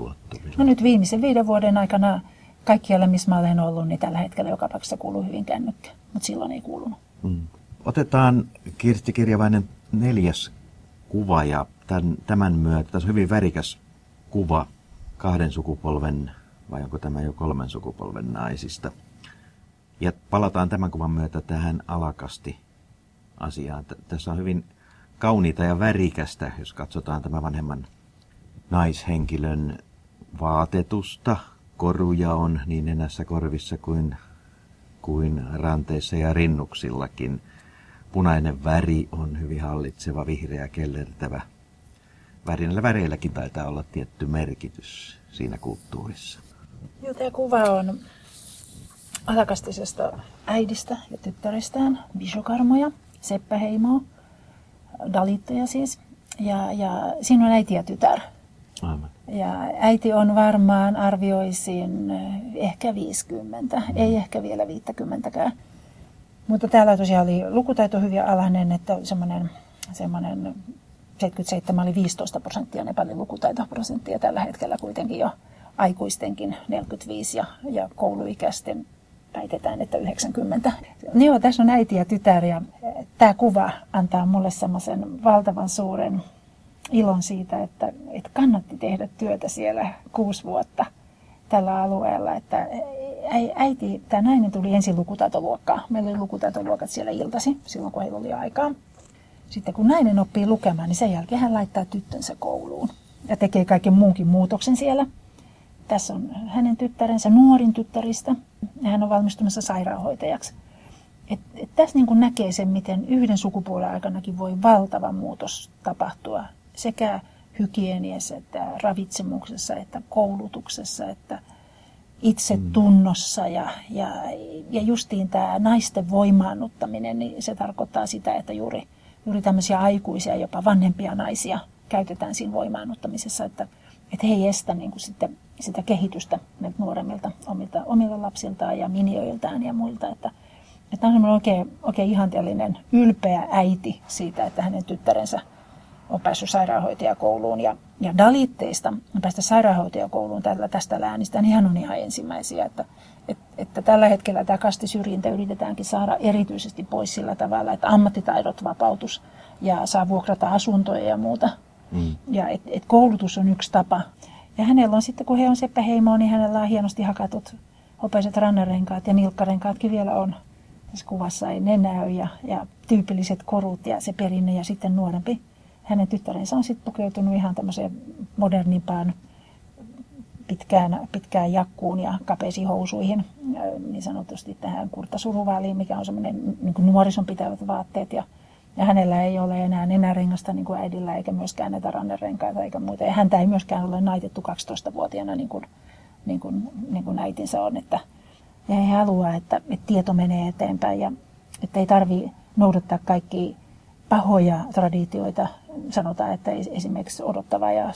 No nyt viimeisen viiden vuoden aikana kaikkialla, missä mä olen ollut, niin tällä hetkellä joka paikassa kuuluu hyvin kännykkä, mutta silloin ei kuulunut. Mm. Otetaan Kirsti Kirjavainen neljäs kuva ja tämän, tämän myötä, tässä on hyvin värikäs kuva kahden sukupolven, vai onko tämä jo kolmen sukupolven naisista. Ja palataan tämän kuvan myötä tähän alakasti asiaan. Tässä on hyvin kauniita ja värikästä, jos katsotaan tämän vanhemman naishenkilön vaatetusta. Koruja on niin nenässä korvissa kuin, kuin ranteissa ja rinnuksillakin. Punainen väri on hyvin hallitseva, vihreä, kellertävä. Värinällä väreilläkin taitaa olla tietty merkitys siinä kulttuurissa. Joo, tämä kuva on alakastisesta äidistä ja tyttärestään, Bishokarmoja, Seppäheimoa, Dalitteja siis. Ja, ja siinä on äiti ja tytär. Aivan. Ja äiti on varmaan, arvioisin, ehkä 50, mm. ei ehkä vielä 50kään. Mutta täällä tosiaan oli lukutaito hyvin alhainen, että semmoinen, semmoinen 77 oli 15 prosenttia Nepalin lukutaitoprosenttia tällä hetkellä kuitenkin jo aikuistenkin 45 ja, ja kouluikäisten väitetään, että 90. No joo, tässä on äiti ja tytär ja tämä kuva antaa mulle semmoisen valtavan suuren ilon siitä, että, että kannatti tehdä työtä siellä kuusi vuotta tällä alueella, että äiti, tämä nainen tuli ensin lukutaitoluokkaan. Meillä oli lukutaitoluokat siellä iltasi, silloin kun heillä oli aikaa. Sitten kun nainen oppii lukemaan, niin sen jälkeen hän laittaa tyttönsä kouluun ja tekee kaiken muunkin muutoksen siellä. Tässä on hänen tyttärensä, nuorin tyttäristä, hän on valmistumassa sairaanhoitajaksi. et, et tässä niin kuin näkee sen, miten yhden sukupuolen aikanakin voi valtava muutos tapahtua sekä hygieniassa, että ravitsemuksessa, että koulutuksessa, että itsetunnossa ja, ja, ja justiin tämä naisten voimaannuttaminen, niin se tarkoittaa sitä, että juuri, juuri tämmöisiä aikuisia, jopa vanhempia naisia käytetään siinä voimaannuttamisessa, että, että he ei estä niin kuin sitten sitä kehitystä nuoremmilta omilta, omilta lapsiltaan ja minioiltaan ja muilta, että, että on oikein, oikein ihanteellinen, ylpeä äiti siitä, että hänen tyttärensä on päässyt sairaanhoitajakouluun ja, ja dalitteista päästä sairaanhoitajakouluun tällä, tästä läänistä, niin hän on ihan ensimmäisiä, että, että, että tällä hetkellä tämä kastisyrjintä yritetäänkin saada erityisesti pois sillä tavalla, että ammattitaidot vapautus ja saa vuokrata asuntoja ja muuta. Mm. Ja et, et koulutus on yksi tapa. Ja hänellä on sitten, kun he on Seppä Heimo, niin hänellä on hienosti hakatut hopeiset rannarenkaat ja nilkkarenkaatkin vielä on. Tässä kuvassa ei ne näy ja, ja tyypilliset korut ja se perinne ja sitten nuorempi hänen tyttärensä on sitten pukeutunut ihan tämmöiseen modernimpaan pitkään, pitkään jakkuun ja kapeisiin housuihin, niin sanotusti tähän kurttasuruväliin, mikä on semmoinen niin nuorison pitävät vaatteet. Ja, ja hänellä ei ole enää nenärengasta niin kuin äidillä, eikä myöskään näitä rannerenkaita eikä muuta. Ja häntä ei myöskään ole naitettu 12-vuotiaana niin kuin, niin kuin, niin kuin äitinsä on. Että, ja he haluaa, että, että tieto menee eteenpäin ja että ei tarvitse noudattaa kaikki pahoja traditioita. Sanotaan, että esimerkiksi odottava ja,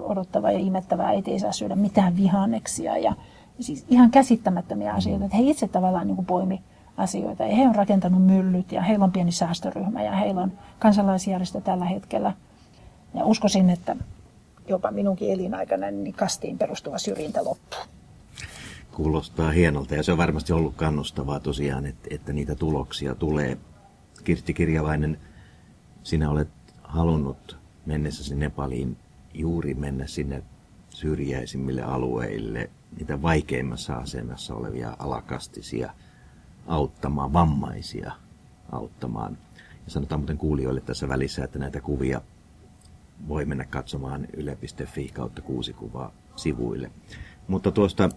odottava ja imettävä äiti ei saa syödä mitään vihanneksia. Ja siis ihan käsittämättömiä asioita. Että he itse tavallaan niin kuin poimi asioita. Ja he on rakentanut myllyt ja heillä on pieni säästöryhmä ja heillä on kansalaisjärjestö tällä hetkellä. Ja uskoisin, että jopa minunkin elinaikana niin kastiin perustuva syrjintä loppuu. Kuulostaa hienolta ja se on varmasti ollut kannustavaa tosiaan, että, että niitä tuloksia tulee. Kirsti Kirjavainen, sinä olet halunnut mennessäsi Nepaliin juuri mennä sinne syrjäisimmille alueille, niitä vaikeimmassa asemassa olevia alakastisia auttamaan, vammaisia auttamaan. Ja sanotaan muuten kuulijoille tässä välissä, että näitä kuvia voi mennä katsomaan yle.fi kautta kuusi kuvaa sivuille. Mutta tuosta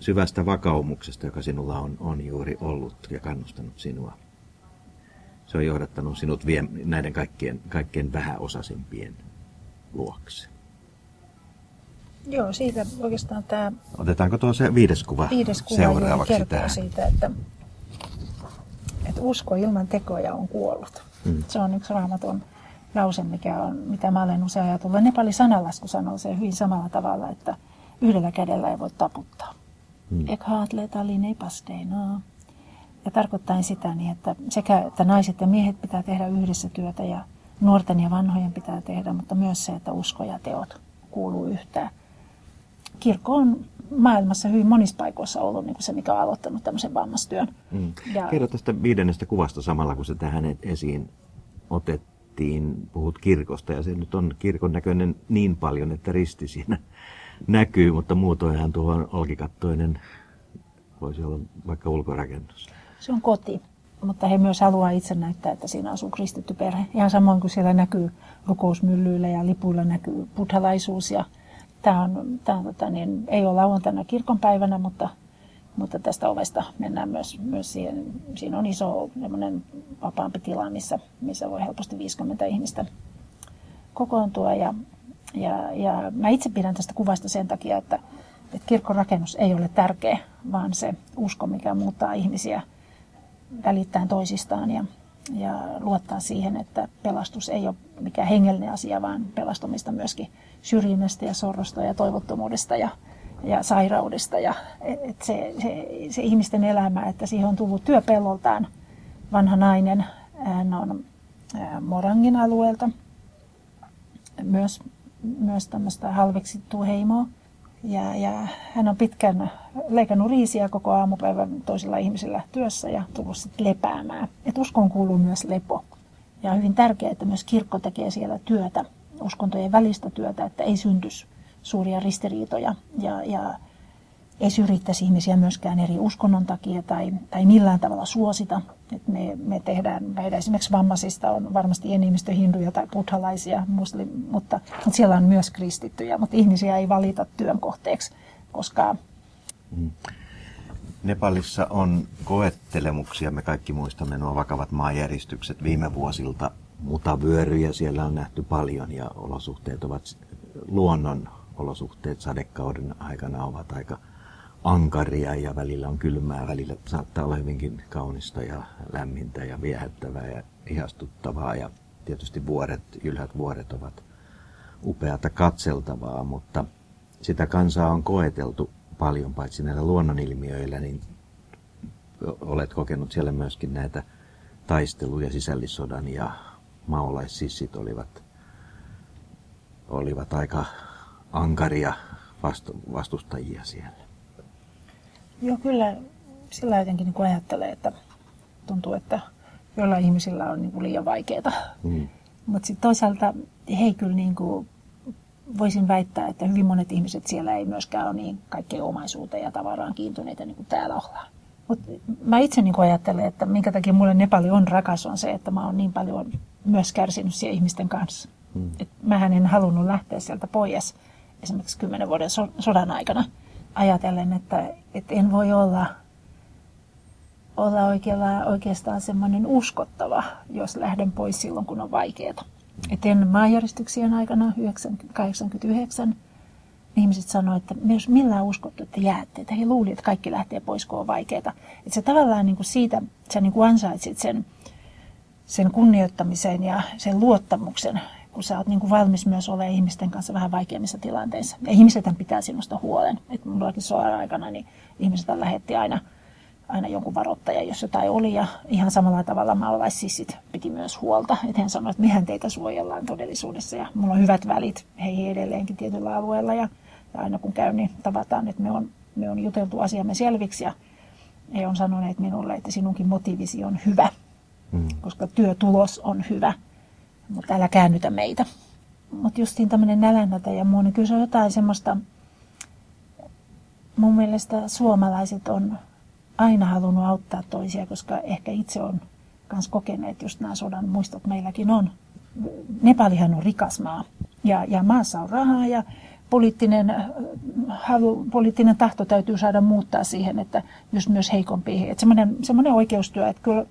syvästä vakaumuksesta, joka sinulla on, on juuri ollut ja kannustanut sinua se on johdattanut sinut vie, näiden kaikkien, kaikkien vähäosaisimpien luokse. Joo, siitä oikeastaan tämä... Otetaanko tuo se viides kuva, viides kuva seuraavaksi kertoo tähän? siitä, että, että usko ilman tekoja on kuollut. Hmm. Se on yksi raamaton lause, mikä on, mitä mä olen usein ajatellut. Nepali sanalasku sanoo se hyvin samalla tavalla, että yhdellä kädellä ei voi taputtaa. Hmm. Ek haatle taline. Ja tarkoittaa sitä niin, että sekä että naiset ja miehet pitää tehdä yhdessä työtä ja nuorten ja vanhojen pitää tehdä, mutta myös se, että usko ja teot kuuluu yhtään. Kirkko on maailmassa hyvin monissa paikoissa ollut niin kuin se, mikä on aloittanut tämmöisen vammastyön. Mm. Ja... Kerro tästä viidennestä kuvasta samalla, kun se tähän esiin otettiin. Puhut kirkosta ja se nyt on kirkon näköinen niin paljon, että risti siinä näkyy, mutta muutoinhan tuo olkikattoinen voisi olla vaikka ulkorakennus. Se on koti, mutta he myös haluaa itse näyttää, että siinä asuu kristitty perhe. Ihan samoin kuin siellä näkyy rukousmyllyillä ja lipuilla näkyy buddhalaisuus. Ja tämä on, tämä on tota, niin, ei ole lauantaina kirkonpäivänä, mutta, mutta tästä ovesta mennään myös, myös siihen. Siinä on iso vapaampi tila, missä, missä voi helposti 50 ihmistä kokoontua. Ja, ja, ja mä itse pidän tästä kuvasta sen takia, että, että kirkon rakennus ei ole tärkeä, vaan se usko, mikä muuttaa ihmisiä – välittää toisistaan ja, ja luottaa siihen, että pelastus ei ole mikään hengellinen asia, vaan pelastumista myöskin syrjinnästä ja sorrosta ja toivottomuudesta ja, ja sairaudesta. Ja, et se, se, se ihmisten elämä, että siihen on tullut työpelloltaan vanha nainen, hän on Morangin alueelta, myös, myös tämmöistä halveksittua heimoa. Ja, ja hän on pitkän leikannut riisiä koko aamupäivän toisilla ihmisillä työssä ja tullut sitten lepäämään. Et uskon kuuluu myös lepo. Ja hyvin tärkeää, että myös kirkko tekee siellä työtä, uskontojen välistä työtä, että ei syntys suuria ristiriitoja ja, ja ei syrjittäisi ihmisiä myöskään eri uskonnon takia tai, tai millään tavalla suosita. Et me, me tehdään, meidän esimerkiksi vammaisista on varmasti enemmistö hinduja tai buddhalaisia, muslim, mutta, mutta siellä on myös kristittyjä, mutta ihmisiä ei valita työn kohteeksi, koska... Mm. Nepalissa on koettelemuksia. Me kaikki muistamme nuo vakavat maanjäristykset viime vuosilta. Mutavyöryjä siellä on nähty paljon ja olosuhteet ovat, luonnon olosuhteet sadekauden aikana ovat aika ankaria ja välillä on kylmää, välillä saattaa olla hyvinkin kaunista ja lämmintä ja viehättävää ja ihastuttavaa ja tietysti vuoret, ylhät vuoret ovat upeata katseltavaa, mutta sitä kansaa on koeteltu paljon, paitsi näillä luonnonilmiöillä, niin olet kokenut siellä myöskin näitä taisteluja sisällissodan ja maolaississit olivat, olivat aika ankaria vastustajia siellä. Joo, kyllä sillä jotenkin niin ajattelee, että tuntuu, että jollain ihmisillä on niin kuin liian vaikeaa. Mm. Mutta sitten toisaalta he kyllä niin kuin voisin väittää, että hyvin monet ihmiset siellä ei myöskään ole niin kaikkeen omaisuuteen ja tavaraan kiintyneitä niin kuin täällä ollaan. Mutta mä itse niin ajattelen, että minkä takia mulle Nepali on rakas on se, että mä oon niin paljon myös kärsinyt siellä ihmisten kanssa. Hmm. Et mähän en halunnut lähteä sieltä pois esimerkiksi kymmenen vuoden so- sodan aikana ajatellen, että, että en voi olla, olla oikealla, oikeastaan semmoinen uskottava, jos lähden pois silloin, kun on vaikeaa. Et ennen maanjäristyksien aikana 1989 ihmiset sanoivat, että myös millään uskottu, että jäätte. Että he luulivat, että kaikki lähtee pois, kun on vaikeaa. Että se tavallaan niin kuin siitä, sä niin kuin ansaitsit sen, sen kunnioittamisen ja sen luottamuksen, kun sä oot niin kuin valmis myös olemaan ihmisten kanssa vähän vaikeimmissa tilanteissa. Ja ihmiset pitää sinusta huolen. Että mullakin sodan aikana niin ihmiset lähetti aina – aina jonkun varoittaja, jos jotain oli. Ja ihan samalla tavalla maalaississit piti myös huolta. Että hän sanoi, että mehän teitä suojellaan todellisuudessa. Ja mulla on hyvät välit heihin edelleenkin tietyllä alueella. Ja, ja aina kun käyn, niin tavataan, että me on, me on juteltu asiamme selviksi. Ja he on sanoneet minulle, että sinunkin motiivisi on hyvä, mm. koska työtulos on hyvä. Mutta älä käännytä meitä. Mutta justiin tämmöinen nälänhätä ja muu, niin kyllä se on jotain semmoista, mun mielestä suomalaiset on aina halunnut auttaa toisia, koska ehkä itse on myös kokeneet just nämä sodan muistot meilläkin on. Nepalihan on rikas maa ja, ja maassa on rahaa ja poliittinen, äh, halu, poliittinen tahto täytyy saada muuttaa siihen, että just myös heikompiin. Että semmoinen, semmoinen oikeustyö, että kyllä,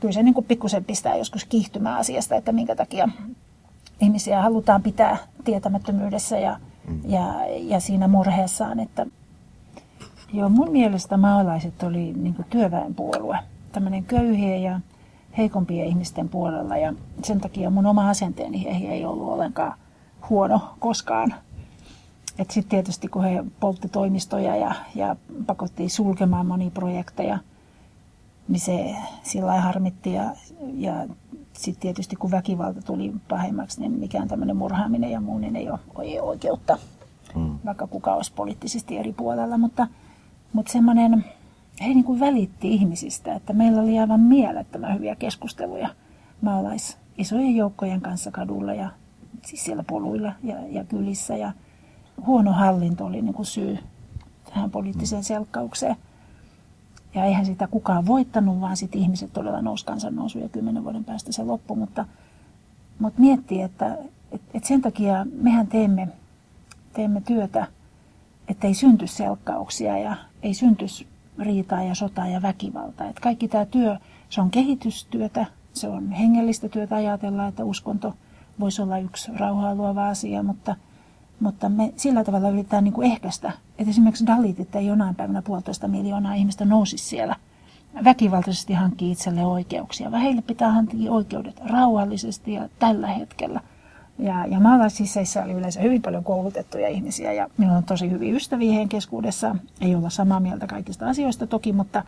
kyllä se niin kuin pikkusen pistää joskus kiihtymään asiasta, että minkä takia ihmisiä halutaan pitää tietämättömyydessä ja, mm. ja, ja siinä murheessaan, että Joo, mun mielestä maalaiset oli niin työväenpuolue, tämmöinen köyhien ja heikompien ihmisten puolella ja sen takia mun oma asenteeni ei, ei ollut ollenkaan huono koskaan. Sitten tietysti kun he poltti toimistoja ja, ja pakottiin sulkemaan monia projekteja, niin se sillä harmitti ja, ja sitten tietysti kun väkivalta tuli pahemmaksi, niin mikään tämmöinen murhaaminen ja muu niin ei ole, ei oikeutta, hmm. vaikka kuka olisi poliittisesti eri puolella, mutta – mutta semmoinen, he niin kuin välitti ihmisistä, että meillä oli aivan mielettömän hyviä keskusteluja maalais isojen joukkojen kanssa kadulla ja siis siellä poluilla ja, ja kylissä. Ja huono hallinto oli niin kuin syy tähän poliittiseen selkkaukseen. Ja eihän sitä kukaan voittanut, vaan sitten ihmiset todella nousi kansannousu ja kymmenen vuoden päästä se loppu. Mutta, mutta miettii, että, että, että sen takia mehän teemme, teemme työtä – että ei synty selkkauksia ja ei syntyisi riitaa ja sotaa ja väkivaltaa. Että kaikki tämä työ, se on kehitystyötä, se on hengellistä työtä ajatella, että uskonto voisi olla yksi rauhaa luova asia, mutta, mutta me sillä tavalla yritetään niin kuin ehkäistä, että esimerkiksi Dalitit ei jonain päivänä puolitoista miljoonaa ihmistä nousisi siellä väkivaltaisesti hankkii itselle oikeuksia, vaan heille pitää hankkia oikeudet rauhallisesti ja tällä hetkellä. Ja, ja maalaississeissä oli yleensä hyvin paljon koulutettuja ihmisiä ja minulla on tosi hyviä ystäviä heidän keskuudessa. Ei olla samaa mieltä kaikista asioista toki, mutta,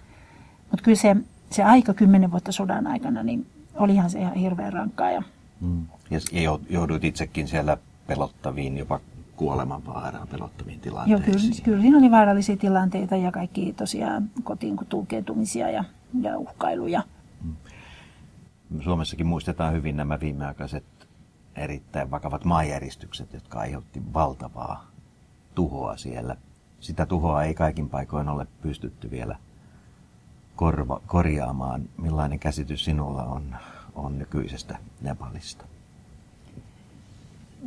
mutta kyllä se, se aika kymmenen vuotta sodan aikana, niin olihan se ihan hirveän rankkaa. Ja, mm. ja joudut itsekin siellä pelottaviin, jopa kuolemanvaaraan pelottaviin tilanteisiin. Joo, kyllä, kyllä siinä oli vaarallisia tilanteita ja kaikki tosiaan kotiin tulkeutumisia ja, ja uhkailuja. Mm. Suomessakin muistetaan hyvin nämä viimeaikaiset erittäin vakavat maanjäristykset, jotka aiheutti valtavaa tuhoa siellä. Sitä tuhoa ei kaikin paikoin ole pystytty vielä korva, korjaamaan. Millainen käsitys sinulla on, on nykyisestä Nepalista?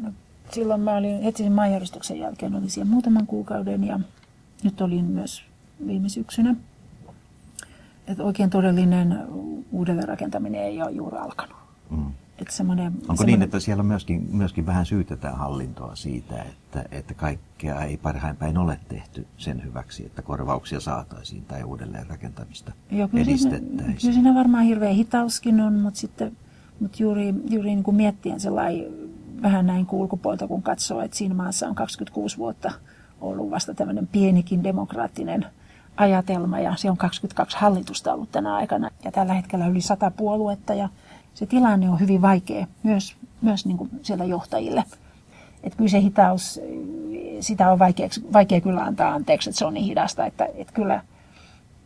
No, silloin mä olin heti sen maanjäristyksen jälkeen olin siellä muutaman kuukauden ja nyt olin myös viime syksynä. että oikein todellinen uudelleenrakentaminen ei ole juuri alkanut. Mm. Että semmoinen, Onko semmoinen... niin, että siellä myöskin, myöskin vähän syytetään hallintoa siitä, että, että kaikkea ei parhain päin ole tehty sen hyväksi, että korvauksia saataisiin tai uudelleen rakentamista Joo, kyllä edistettäisiin? Siinä, kyllä siinä varmaan hirveä hitauskin on, mutta sitten mutta juuri, juuri niin kuin miettien sellainen vähän näin kulkupuolta, kun katsoo, että siinä maassa on 26 vuotta ollut vasta tämmöinen pienikin demokraattinen ajatelma ja se on 22 hallitusta ollut tänä aikana ja tällä hetkellä yli 100 puoluetta ja se tilanne on hyvin vaikea myös, myös niin kuin siellä johtajille. Että kyllä se hitaus, sitä on vaikea, vaikea kyllä antaa anteeksi, että se on niin hidasta, että, että kyllä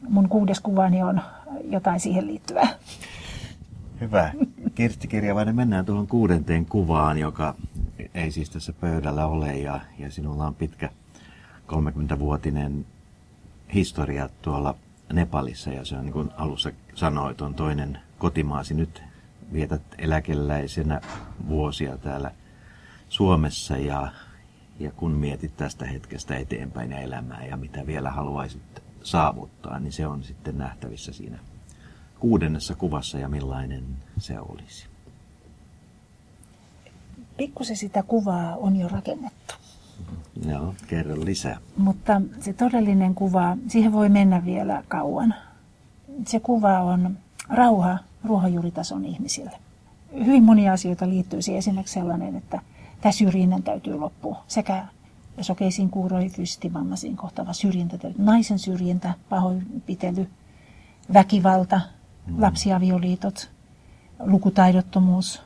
mun kuudes kuvani on jotain siihen liittyvää. Hyvä. Kirsti Kirjavainen, mennään tuohon kuudenteen kuvaan, joka ei siis tässä pöydällä ole ja, ja sinulla on pitkä 30-vuotinen historia tuolla Nepalissa ja se on niin kuin alussa sanoit, on toinen kotimaasi. Nyt vietät eläkeläisenä vuosia täällä Suomessa ja, ja kun mietit tästä hetkestä eteenpäin ja elämää ja mitä vielä haluaisit saavuttaa, niin se on sitten nähtävissä siinä kuudennessa kuvassa ja millainen se olisi? Pikkusen sitä kuvaa on jo rakennettu. Joo, kerro lisää. Mutta se todellinen kuva, siihen voi mennä vielä kauan. Se kuva on rauha ruohonjuuritason ihmisille. Hyvin monia asioita liittyy siihen. Esimerkiksi sellainen, että tämä syrjinnän täytyy loppua. Sekä sokeisiin, kuuroihin, fyysisesti vammaisiin kohtava syrjintä, naisen syrjintä, pahoinpitely, väkivalta. Lapsiavioliitot, lukutaidottomuus,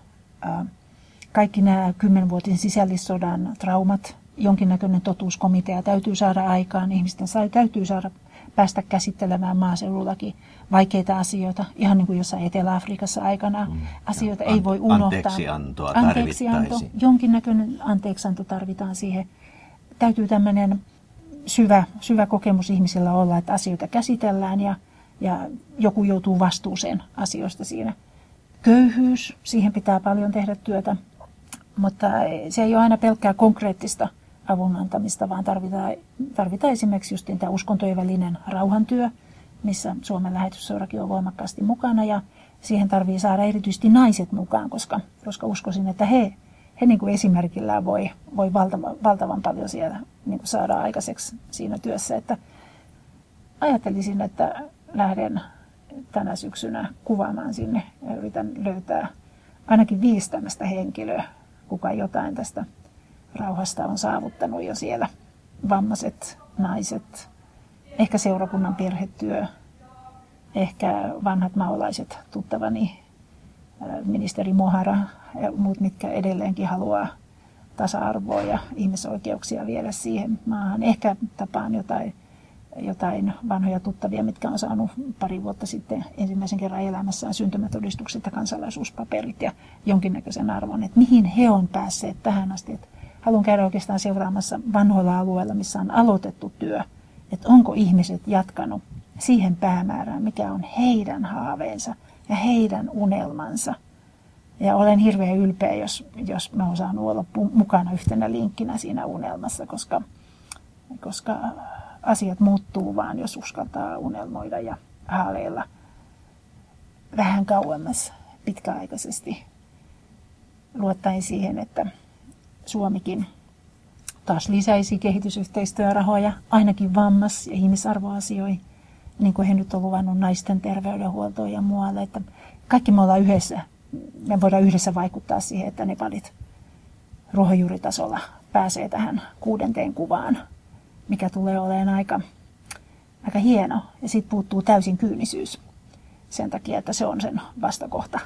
kaikki nämä kymmenvuotisen sisällissodan traumat, jonkinnäköinen totuuskomitea täytyy saada aikaan. Ihmisten täytyy saada päästä käsittelemään maaseudullakin vaikeita asioita, ihan niin kuin jossain Etelä-Afrikassa aikana. Mm, asioita ei voi unohtaa. Anteeksiantoa Anteeksianto, jonkinnäköinen anteeksianto tarvitaan siihen. Täytyy tämmöinen syvä, syvä kokemus ihmisillä olla, että asioita käsitellään ja ja joku joutuu vastuuseen asioista siinä. Köyhyys, siihen pitää paljon tehdä työtä, mutta se ei ole aina pelkkää konkreettista avun antamista, vaan tarvitaan, tarvitaan esimerkiksi just tämä uskontojen välinen rauhantyö, missä Suomen lähetysseurakin on voimakkaasti mukana ja siihen tarvii saada erityisesti naiset mukaan, koska, koska uskoisin, että he, he niin kuin esimerkillään voi, voi valtavan, valtavan paljon siellä niin kuin saada aikaiseksi siinä työssä. Että ajattelisin, että lähden tänä syksynä kuvaamaan sinne ja yritän löytää ainakin viisi tämmöistä henkilöä, kuka jotain tästä rauhasta on saavuttanut jo siellä. Vammaiset, naiset, ehkä seurakunnan perhetyö, ehkä vanhat maolaiset tuttavani, ministeri Mohara ja muut, mitkä edelleenkin haluaa tasa-arvoa ja ihmisoikeuksia viedä siihen maahan. Ehkä tapaan jotain jotain vanhoja tuttavia, mitkä on saanut pari vuotta sitten ensimmäisen kerran elämässään syntymätodistukset ja kansalaisuuspaperit ja jonkinnäköisen arvon, että mihin he on päässeet tähän asti. Että haluan käydä oikeastaan seuraamassa vanhoilla alueilla, missä on aloitettu työ, että onko ihmiset jatkanut siihen päämäärään, mikä on heidän haaveensa ja heidän unelmansa. Ja olen hirveän ylpeä, jos, jos mä oon saanut olla mukana yhtenä linkkinä siinä unelmassa, koska, koska asiat muuttuu vaan, jos uskaltaa unelmoida ja haaveilla vähän kauemmas pitkäaikaisesti. Luottaen siihen, että Suomikin taas lisäisi kehitysyhteistyörahoja, ainakin vammas- ja ihmisarvoasioihin, niin kuin he nyt on luvannut naisten terveydenhuoltoon ja muualle. Että kaikki me ollaan yhdessä, me voidaan yhdessä vaikuttaa siihen, että Nepalit ruohonjuuritasolla pääsee tähän kuudenteen kuvaan mikä tulee olemaan aika, aika hieno. Ja siitä puuttuu täysin kyynisyys sen takia, että se on sen vastakohta